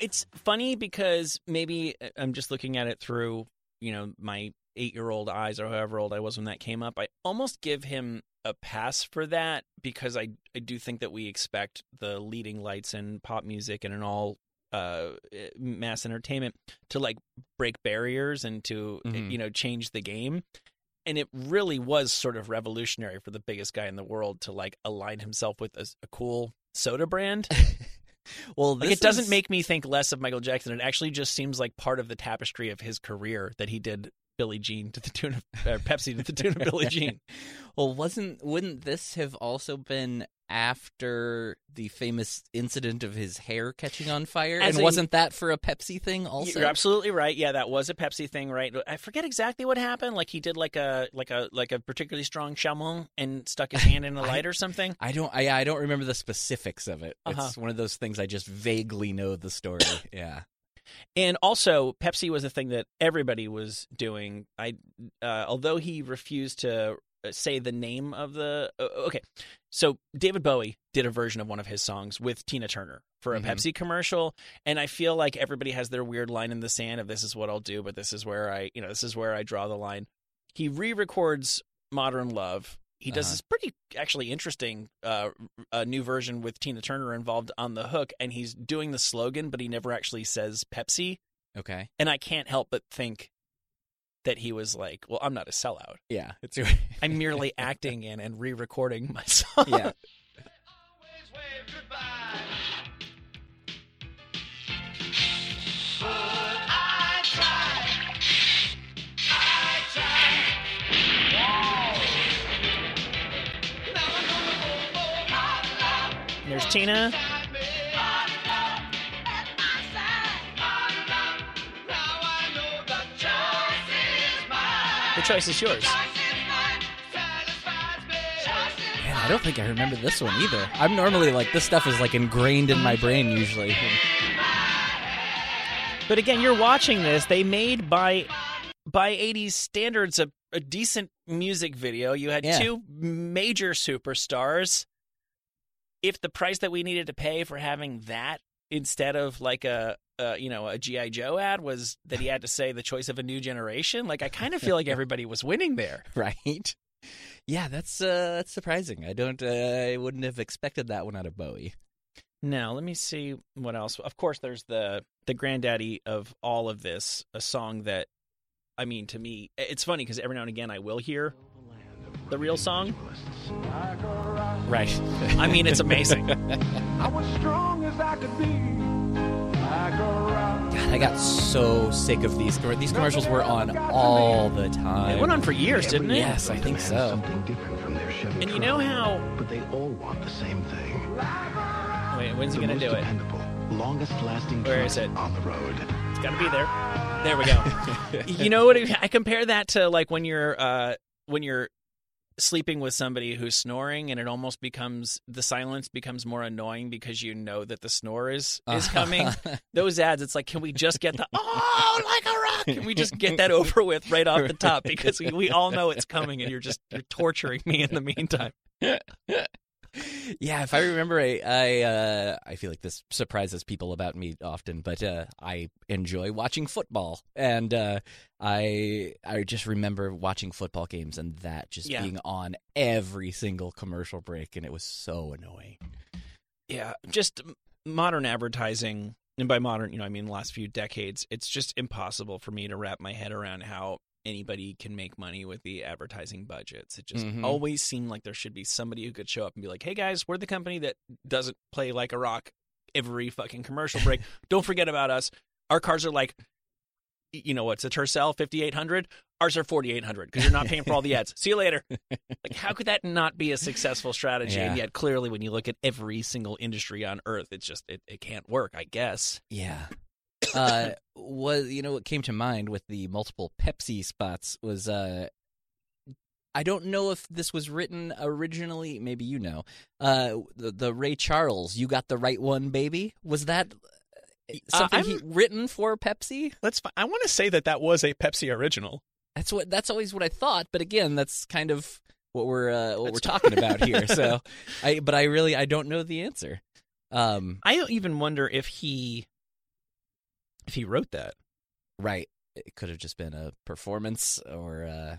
it's funny because maybe uh, I'm just looking at it through you know my eight year old eyes or however old I was when that came up. I almost give him a pass for that because I I do think that we expect the leading lights in pop music and in all uh mass entertainment to like break barriers and to Mhm. you know change the game and it really was sort of revolutionary for the biggest guy in the world to like align himself with a, a cool soda brand Well, like it doesn't is- make me think less of Michael Jackson. It actually just seems like part of the tapestry of his career that he did Billie Jean to the tune of uh, Pepsi to the tune of Billie Jean. well, wasn't wouldn't this have also been after the famous incident of his hair catching on fire? As and a- wasn't that for a Pepsi thing also? You're absolutely right. Yeah, that was a Pepsi thing, right? I forget exactly what happened. Like he did like a like a like a particularly strong shamone and stuck his hand in a light or something. I don't. I, I don't remember the specifics of it. Uh-huh. It's one of those things I just vaguely know the story. yeah. And also, Pepsi was a thing that everybody was doing. I, uh, although he refused to uh, say the name of the. Uh, okay, so David Bowie did a version of one of his songs with Tina Turner for a Mhm. Pepsi commercial, and I feel like everybody has their weird line in the sand of "This is what I'll do," but this is where I, you know, this is where I draw the line. He re-records "Modern Love." He does Uh-huh. this pretty actually interesting uh, a new version with Tina Turner involved on the hook, and he's doing the slogan, but he never actually says Pepsi. Okay. And I can't help but think that he was like, "Well, I'm not a sellout. Yeah. It's I'm merely acting in and re-recording my song." yeah. Tina. The choice is yours. Man, I don't think I remember this one either. I'm normally like this stuff is like ingrained in my brain usually. But again, you're watching this. They made by by 80s standards a, a decent music video. You had Yeah. two major superstars. If the price that we needed to pay for having that instead of like a, you know a GI Joe ad was that he had to say the choice of a new generation, like I kind of feel like everybody was winning there. right? Yeah, that's uh that's surprising. I don't uh, I wouldn't have expected that one out of Bowie. Now, let me see what else. Of course, there's the the granddaddy of all of this, a song that, I mean, to me, it's funny because every now and again I will hear the real song. Right. I mean, it's amazing. I was strong as I could be. Like a rock. God, I got so sick of these. These commercials were on all the time. it went on for years, didn't it? Yes, I think so. Something different from their Chevy And you know how? but they all want the same thing. Wait, when's he gonna most do it? dependable, longest lasting Where truck is it? on the road. It's got to be there. There we go. you know what? I compare that to like when you're uh when you're sleeping with somebody who's snoring and it almost becomes the silence becomes more annoying because you know that the snore is is uh-huh. coming. Those ads, it's like, can we just get the oh like a rock? Can we just get that over with right off the top because we, we all know it's coming and you're just you're torturing me in the meantime. yeah, if I remember, I I, uh, I feel like this surprises people about me often, but uh, I enjoy watching football, and uh, I I just remember watching football games and that just Yeah. being on every single commercial break, and it was so annoying. Yeah, just modern advertising, and by modern, you know, I mean the last few decades. It's just impossible for me to wrap my head around how anybody can make money with the advertising budgets. It just Mhm. always seemed like there should be somebody who could show up and be like, "Hey guys, we're the company that doesn't play like a rock every fucking commercial break. Don't forget about us. Our cars are like." You know what's a Tercel 5800? ours are 4800 because you're not paying for all the ads. See you later. Like, how could that not be a successful strategy? And yet, clearly, when you look at every single industry on earth, it's just, it, it can't work, I guess. Yeah. Uh, was you know what came to mind with the multiple Pepsi spots was uh, I don't know if this was written originally. Maybe you know. Uh, the the Ray Charles, "You Got the Right One, Baby." Was that uh, something he written for Pepsi? Let's. I want to say that that was a Pepsi original. That's what. That's always what I thought. But again, that's kind of what we're uh, what we're talking about here. So, I but I really I don't know the answer. Um, I don't even wonder if he, if he wrote that. right. It could have just been a performance or. Uh,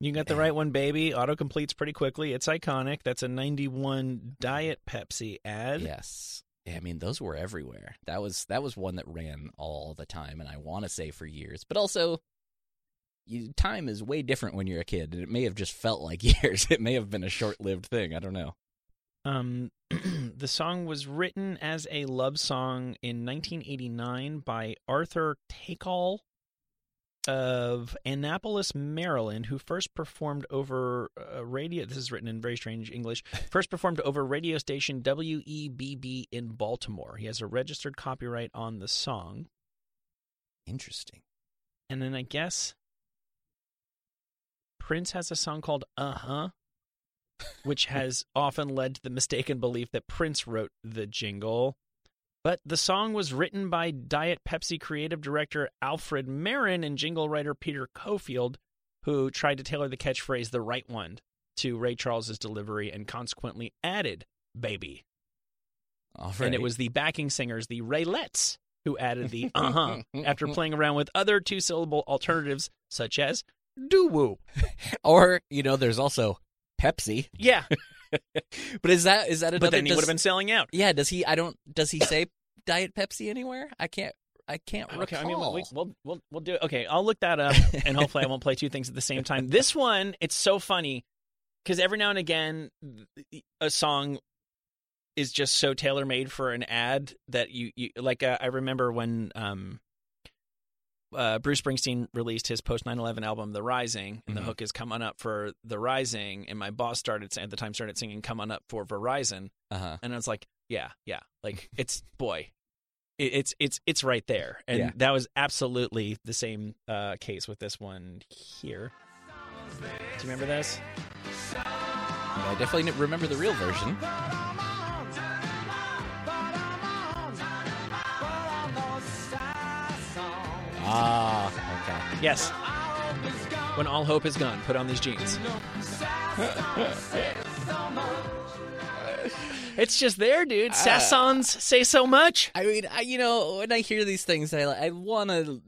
You got the right one, baby. Auto completes pretty quickly. It's iconic. That's a 91 Diet Pepsi ad. Yes. Yeah, I mean those were everywhere. That was that was one that ran all the time and I want to say for years. But also you, time is way different when you're a kid and it may have just felt like years. It may have been a short-lived thing. I don't know. Um, the song was written as a love song in 1989 by Arthur Takal of Annapolis, Maryland, who first performed over uh, radio. This is written in very strange English. First performed over radio station WEBB in Baltimore. He has a registered copyright on the song. Interesting. And then I guess Prince has a song called Uh Huh, which has often led to the mistaken belief that Prince wrote the jingle. But the song was written by Diet Pepsi creative director Alfred Marin and jingle writer Peter Cofield, who tried to tailor the catchphrase the right one to Ray Charles's delivery and consequently added baby. All And it was the backing singers, the Raylettes, who added the uh huh after playing around with other two syllable alternatives such as doo woo. or, you know, there's also Pepsi. Yeah, But is that is that another but then he does- would have been selling out. Yeah, does he I don't does he say Diet Pepsi anywhere? I can't I can't Okay, I mean, recall. we'll, we'll we'll we'll do. It. Okay, I'll look that up, and hopefully, I won't play two things at the same time. This one, it's so funny because every now and again, a song is just so tailor made for an ad that you you like. Uh, I remember when um. Uh, Bruce Springsteen released his post 9/11 album, The Rising, and the Mhm. hook is "Come on up for The Rising." And my boss started at the time started singing "Come on up for Verizon," uh-huh. and I was like, yeah, yeah, like it's boy, it, it's it's it's right there, and Yeah. that was absolutely the same uh, case with this one here. Do you remember this? I definitely remember the real version. Ah, okay. Yes. When all hope is gone, put on these jeans. it's just there, dude. Sassons say so much. I mean, I, you know, when I hear these things, I I want to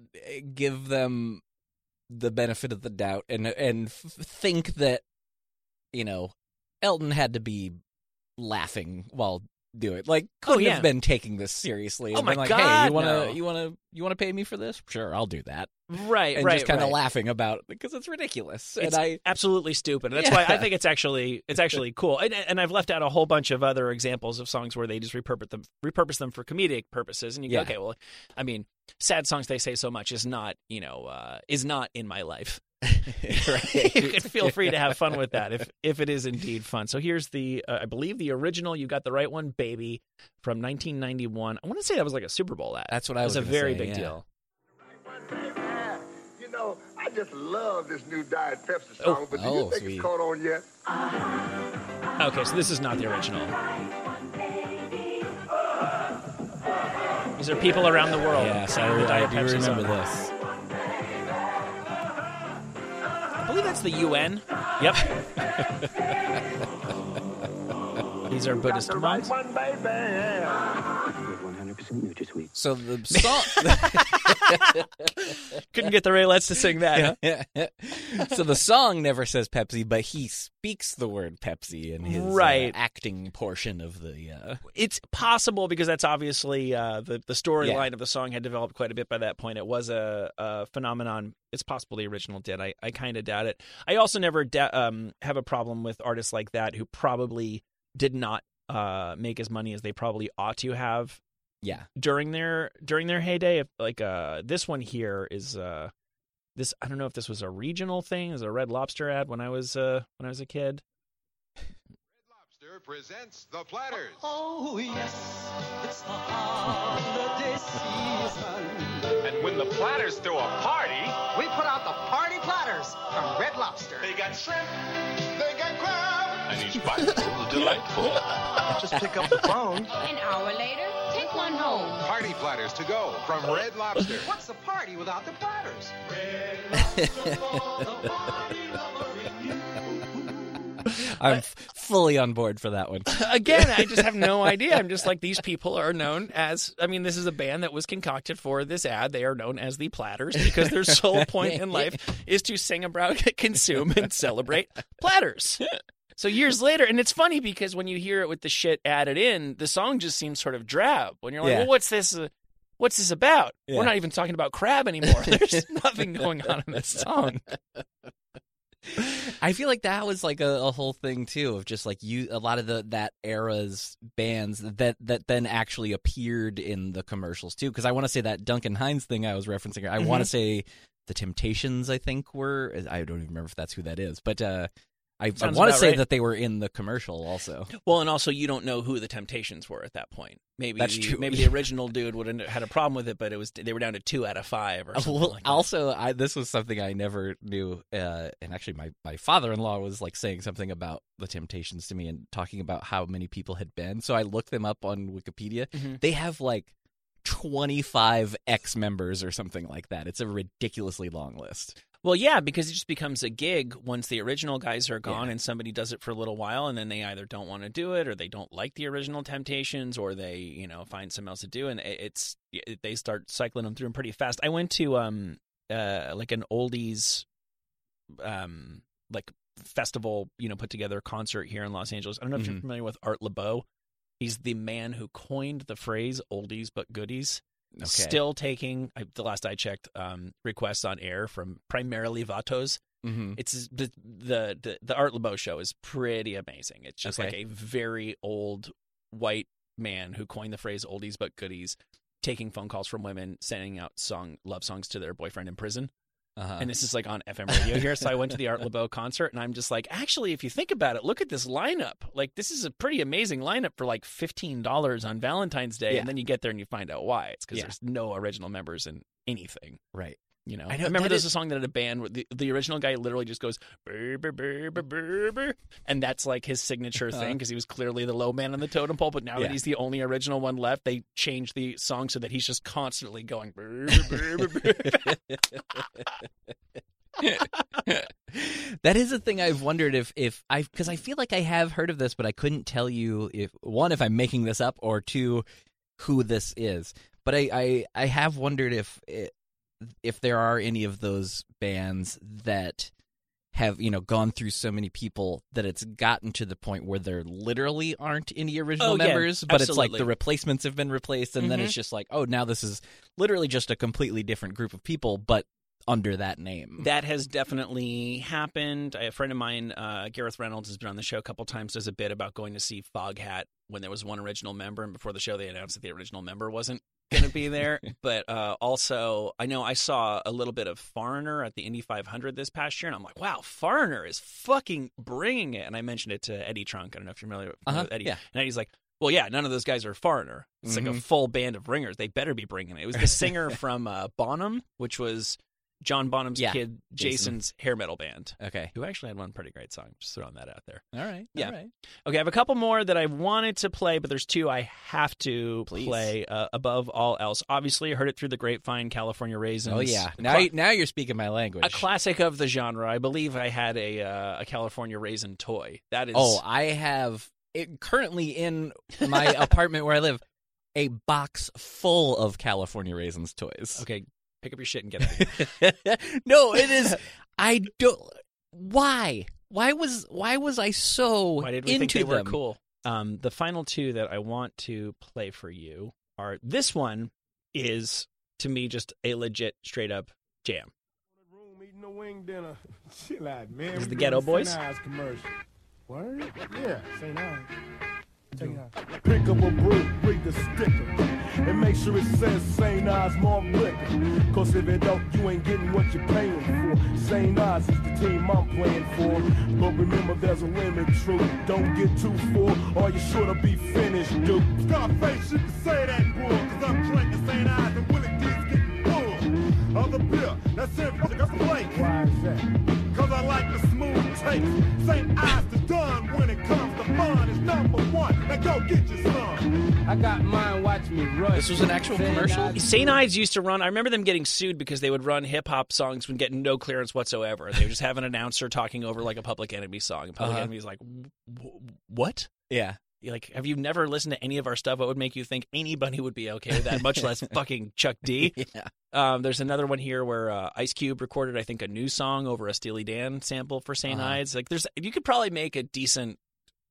give them the benefit of the doubt and and f- think that you know Elton had to be laughing while doing it. Like, couldn't Oh, yeah. have been taking this seriously. Oh, and my like, Hey, you want to no. you want to you want to pay me for this? Sure, I'll do that. Right, And right, just kind of right. laughing about it because it's ridiculous. It's and I absolutely stupid. That's why I think it's actually it's actually cool. And, and I've left out a whole bunch of other examples of songs where they just repurpose them repurpose them for comedic purposes. And you go, Yeah. okay, well, I mean, sad songs they say so much is not you know uh, is not in my life. you can feel free to have fun with that if if it is indeed fun. So here's the uh, I believe the original. You got the right one, baby, from 1991. I want to say that was like a Super Bowl ad. That's what I It was was a very say, big yeah. deal. You know, I just love this new Diet Pepsi Oh. but do Oh, think sweet. it's caught on yet? Okay, so this is not the original. These are people around the world. yes, I, singing the I do Pepsi remember song. this. believe that's the UN. Yep. These are Buddhist monks. 100% new this week. So the song. Couldn't get the Raylettes to sing that. Yeah. Huh? so the song never says Pepsi, but he speaks the word Pepsi in his uh, right. Uh, acting portion of the. Uh... It's possible because that's obviously uh, the, the storyline yeah. of the song had developed quite a bit by that point. It was a, a phenomenon. It's possible the original did. I, I kind of doubt it. I also never da- um, have a problem with artists like that who probably did not uh, make as money as they probably ought to have yeah, during their during their heyday. If, like uh, this one here is uh, this I don't know if this was a regional thing, it was a Red Lobster ad when I was uh, when I was a kid. Red Lobster presents the platters. Oh, yes, it's the holiday season. And when the platters throw a party, We put out the party platters from Red Lobster. they got shrimp, they got crab, and each bite is delightful. Just pick up the phone. An hour later, take one home. Party platters to go from Red Lobster. What's the party without the platters? I'm f- fully on board for that one. Again, I just have no idea. I'm just like these people are known as. I mean, this is a band that was concocted for this ad. They are known as the Platters because their sole point in life is to sing about, consume, and celebrate platters. So years later, and it's funny because when you hear it with the shit added in, the song just seems sort of drab. When you're like, Yeah. well, what's this? Uh, what's this about? Yeah. We're not even talking about crab anymore. There's nothing going on in this song. I feel like that was like a, a whole thing too of just like you a lot of the that era's bands that that then actually appeared in the commercials too because I want to say that Duncan Hines thing I was referencing I want Mhm. to say the Temptations I think were I don't even remember if that's who that is but uh I, I want to say right. that they were in the commercial also Well, and also you don't know who the Temptations were at that point. Maybe That's the, true. maybe the original dude would have had a problem with it, but it was they were down to two out of five or something Well, like that. also, I this was something I never knew, uh, and actually, my my father in law was like saying something about the Temptations to me and talking about how many people had been. So I looked them up on Wikipedia. Mhm. They have like twenty five ex members or something like that. It's a ridiculously long list. Well, yeah, because it just becomes a gig once the original guys are gone and somebody does it for a little while and then they either don't want to do it or they don't like the original Temptations or they, you know, find something else to do and it's it- they start cycling them through them pretty fast. I went to um uh like an oldies um like festival, you know, put together concert here in Los Angeles. I don't know if you're Mhm. familiar with Art Laboe. He's the man who coined the phrase oldies but goodies Okay. still taking I, the last I checked um, requests on air from primarily Vatos. Mhm. It's the, the the the Art Laboe show is pretty amazing. It's just like a very old white man who coined the phrase "oldies but goodies," taking phone calls from women, sending out song love songs to their boyfriend in prison. Uh-huh. And this is like on FM radio here. So I went to the Art Laboe concert, and I'm just like, actually, if you think about it, look at this lineup. Like, this is a pretty amazing lineup for like fifteen dollars on Valentine's Day, Yeah. and then you get there and you find out why. It's because Yeah. there's no original members in anything. right. You know, I I, know, remember there's is- a song that had a band where the, the original guy literally just goes "Brr, brr, brr, brr, brr, brr," and that's like his signature uh-huh. thing because he was clearly the low man on the totem pole. But now Yeah. that he's the only original one left, they changed the song so that he's just constantly going. "Brr, brr, brr, brr, brr." that is a thing I've wondered if if I because I feel like I have heard of this, but I couldn't tell you if one if I'm making this up or two who this is. But I I, I have wondered if it, if there are any of those bands that have you know gone through so many people that it's gotten to the point where there literally aren't any original Oh, yeah, members but it's like the replacements have been replaced and then Mhm. it's just like oh now this is literally just a completely different group of people but under that name That has definitely happened. A friend of mine, uh, Gareth Reynolds, has been on the show a couple times. Does a bit about going to see Foghat when there was one original member, and before the show they announced that the original member wasn't going to be there. but uh, also, I know I saw a little bit of Foreigner at the Indy 500 this past year, and I'm like, wow, Foreigner is fucking bringing it. And I mentioned it to Eddie Trunk. I don't know if you're familiar Uh-huh, with Eddie. yeah. And Eddie's like, well, yeah, none of those guys are Foreigner. It's like Mhm. a full band of ringers. They better be bringing it. It was the singer from uh, Bonham, which was John Bonham's Yeah, kid Jason. Jason's hair metal band, okay who actually had one pretty great song. Just throwing that out there. all right Yeah. all right Okay, I have a couple more that I wanted to play, but there's two I have to Please. play uh, above all else. Obviously, I heard it through the grapevine, California Raisins. Oh yeah, now cla- now you're speaking my language. a classic of the genre. I believe I had a uh, a California Raisin toy. That is oh, I have it currently in my apartment where I live a box full of California raisins toys. okay. Pick up your shit and get out. of here. no, it is. I don't. Why? Why was why was I so Why did we into think they were them? cool? Um, the final two that I want to play for you are this one is to me just a legit straight up jam. room eating a wing dinner. Chill out, man. This is the Geto Boys? Commercial. Word? Yeah, St. Ides. Pick up a brew, read the sticker, and make sure it says St. Ides Malt Liquor. Cause if it don't, you ain't getting what you're paying for. St. Ides is the team I'm playing for. But remember, there's a limit, true. Don't get too full, or you're sure to be finished, dude. Scarface, you can say that, boy, cause I'm drinking St. Ides and Willie D's getting full. Of the beer, that's it, This was an actual commercial? St. Ides used to run. I remember them getting sued because they would run hip hop songs when getting no clearance whatsoever. They would just have an announcer talking over like a Public Enemy song. And Public Uh-huh. Enemy's like, "What? Yeah. Like, have you never listened to any of our stuff? What would make you think anybody would be okay with that? Much less fucking Chuck D. Yeah. Um, there's another one here where uh, Ice Cube recorded, I think, a new song over a Steely Dan sample for St. Uh-huh. Ides. Like, there's you could probably make a decent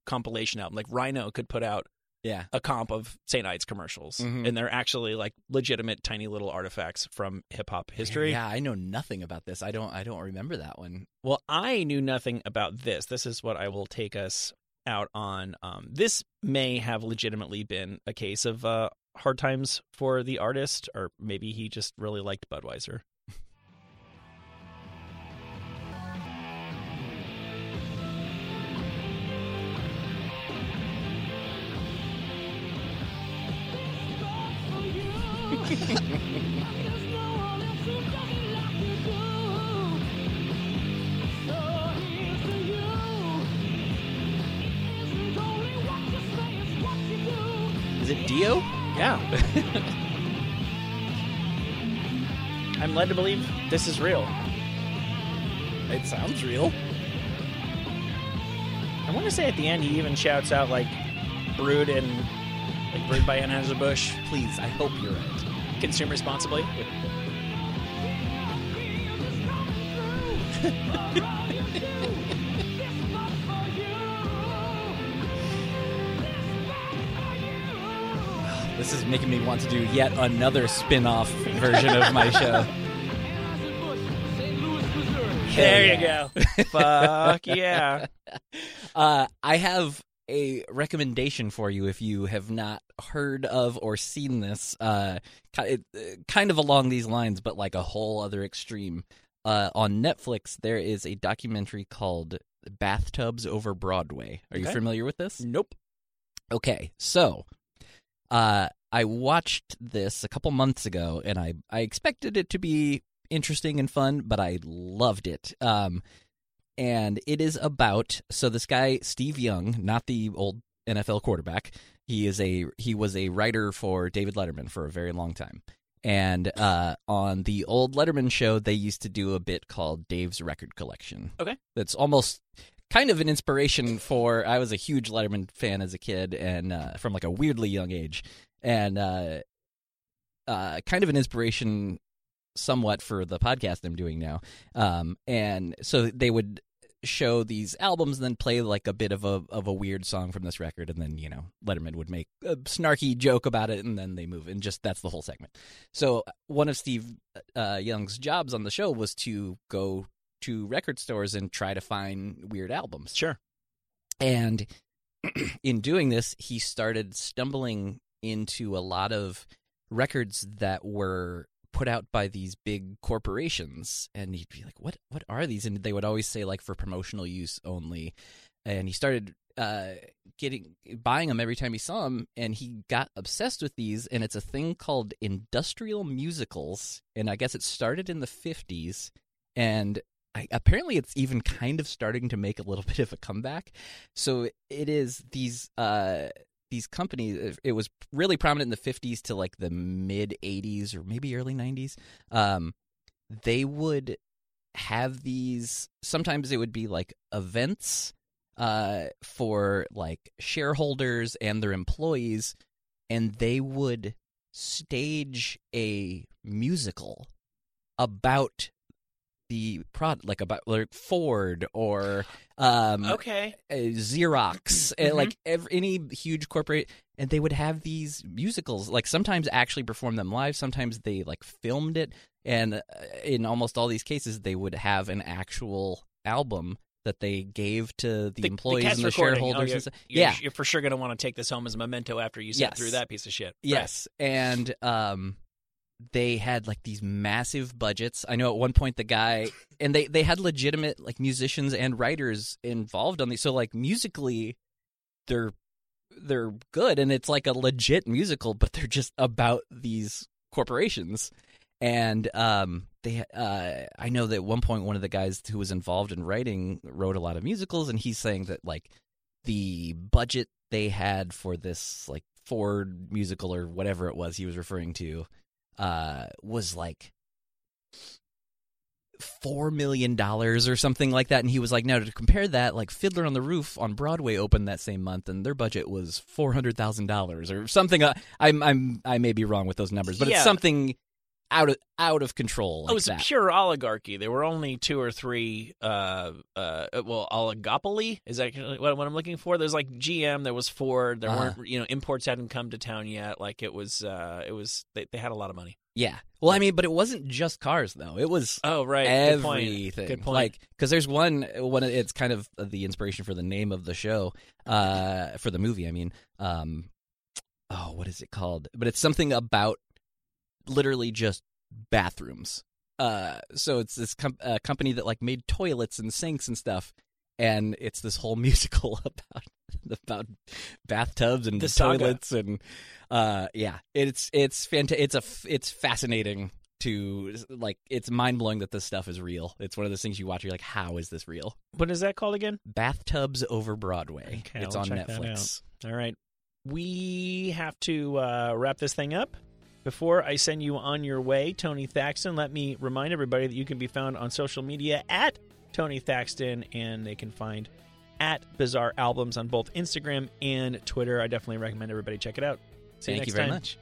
compilation album. Like Rhino could put out Yeah. a comp of St. Ides commercials, Mhm. and they're actually like legitimate tiny little artifacts from hip hop history. Yeah, I know nothing about this. I don't I don't remember that one. Well, I knew nothing about this. This is what I will take us out on. Um, this may have legitimately been a case of uh, hard times for the artist, or maybe he just really liked Budweiser. To believe this is real. It sounds real. I want to say at the end he even shouts out like "brewed and like brewed by Anheuser Busch." Please, I hope you're right. Consume responsibly. This is making me want to do yet another spin-off version of my show. There you go. Fuck yeah. Uh, I have a recommendation for you if you have not heard of or seen this. Uh, uh, kind of along these lines, but like a whole other extreme. Uh, on Netflix, there is a documentary called "Bathtubs Over Broadway." Are you familiar with this? Nope. Okay, so uh, I watched this a couple months ago, and I I expected it to be interesting and fun, but I loved it. Um, and it is about so this guy Steve Young, not the old NFL quarterback. He is a he was a writer for David Letterman for a very long time. And uh, on the old Letterman show, they used to do a bit called Dave's Record Collection. Okay. That's almost kind of an inspiration for. I was a huge Letterman fan as a kid, and uh, from like a weirdly young age, and uh, uh, kind of an inspiration somewhat for the podcast I'm doing now. Um, and so they would show these albums and then play like a bit of a of a weird song from this record and then you know Letterman would make a snarky joke about it and then they move and just that's the whole segment. So one of Steve uh, Young's jobs on the show was to go to record stores and try to find weird albums. Sure. And in doing this, he started stumbling into a lot of records that were put out by these big corporations and he'd be like what what are these? And they would always say like for promotional use only. And he started uh getting buying them every time he saw them and he got obsessed with these and it's a thing called industrial musicals and i guess it started in the 50s and I, apparently it's even kind of starting to make a little bit of a comeback. So it is these uh these companies it was really prominent in the 50s to like the mid 80s or maybe early 90s um they would have these sometimes it would be like events uh for like shareholders and their employees and they would stage a musical about the product like about like Ford or um Okay. uh, Xerox, Mhm. like ev any huge corporate, and they would have these musicals. Like sometimes actually perform them live. Sometimes they like filmed it, and uh, in almost all these cases, they would have an actual album that they gave to the, The- employees cast and the recording. shareholders. Oh, you're, you're, yeah, you're for sure going to want to take this home as a memento after you sit Yes. through that piece of shit. Right. Yes, and um, they had like these massive budgets. I know at one point the guy and they they had legitimate like musicians and writers involved on these. So like musically, they're they're good, and it's like a legit musical, but they're just about these corporations. And um, they uh, I know that at one point one of the guys who was involved in writing wrote a lot of musicals, and he's saying that like the budget they had for this like Ford musical or whatever it was he was referring to uh was like four million dollars or something like that and he was like no to compare that like fiddler on the roof on broadway opened that same month and their budget was four hundred thousand dollars or something uh, i'm i'm i may be wrong with those numbers but Yeah. it's something out of out of control like it was that. a pure oligarchy. There were only two or three. Uh, uh, well, oligopoly is that what, what I'm looking for? There's like GM. There was Ford. There Uh-huh. weren't. You know, imports hadn't come to town yet. Like it was. Uh, it was. They, they had a lot of money. Yeah. Well, I mean, but it wasn't just cars though. It was Oh, right. Good point. everything. Good point. Like because there's one one. It's kind of the inspiration for the name of the show, uh, for the movie. I mean, um, oh, what is it called? But it's something about literally just bathrooms. Uh, so it's this com- uh, company that like made toilets and sinks and stuff, and it's this whole musical about about bathtubs and The saga. toilets and uh, yeah, it's it's fanta- It's a f- it's fascinating to like it's mind blowing that this stuff is real. It's one of those things you watch. You're like, how is this real? What is that called again? Bathtubs over Broadway. Okay, it's I'll on Netflix. All right. We have to uh, wrap this thing up. Before I send you on your way, Tony Thaxton, let me remind everybody that you can be found on social media at Tony Thaxton, and they can find at Bizarre Albums on both Instagram and Twitter. I definitely recommend everybody check it out. See Thank next you very time. much.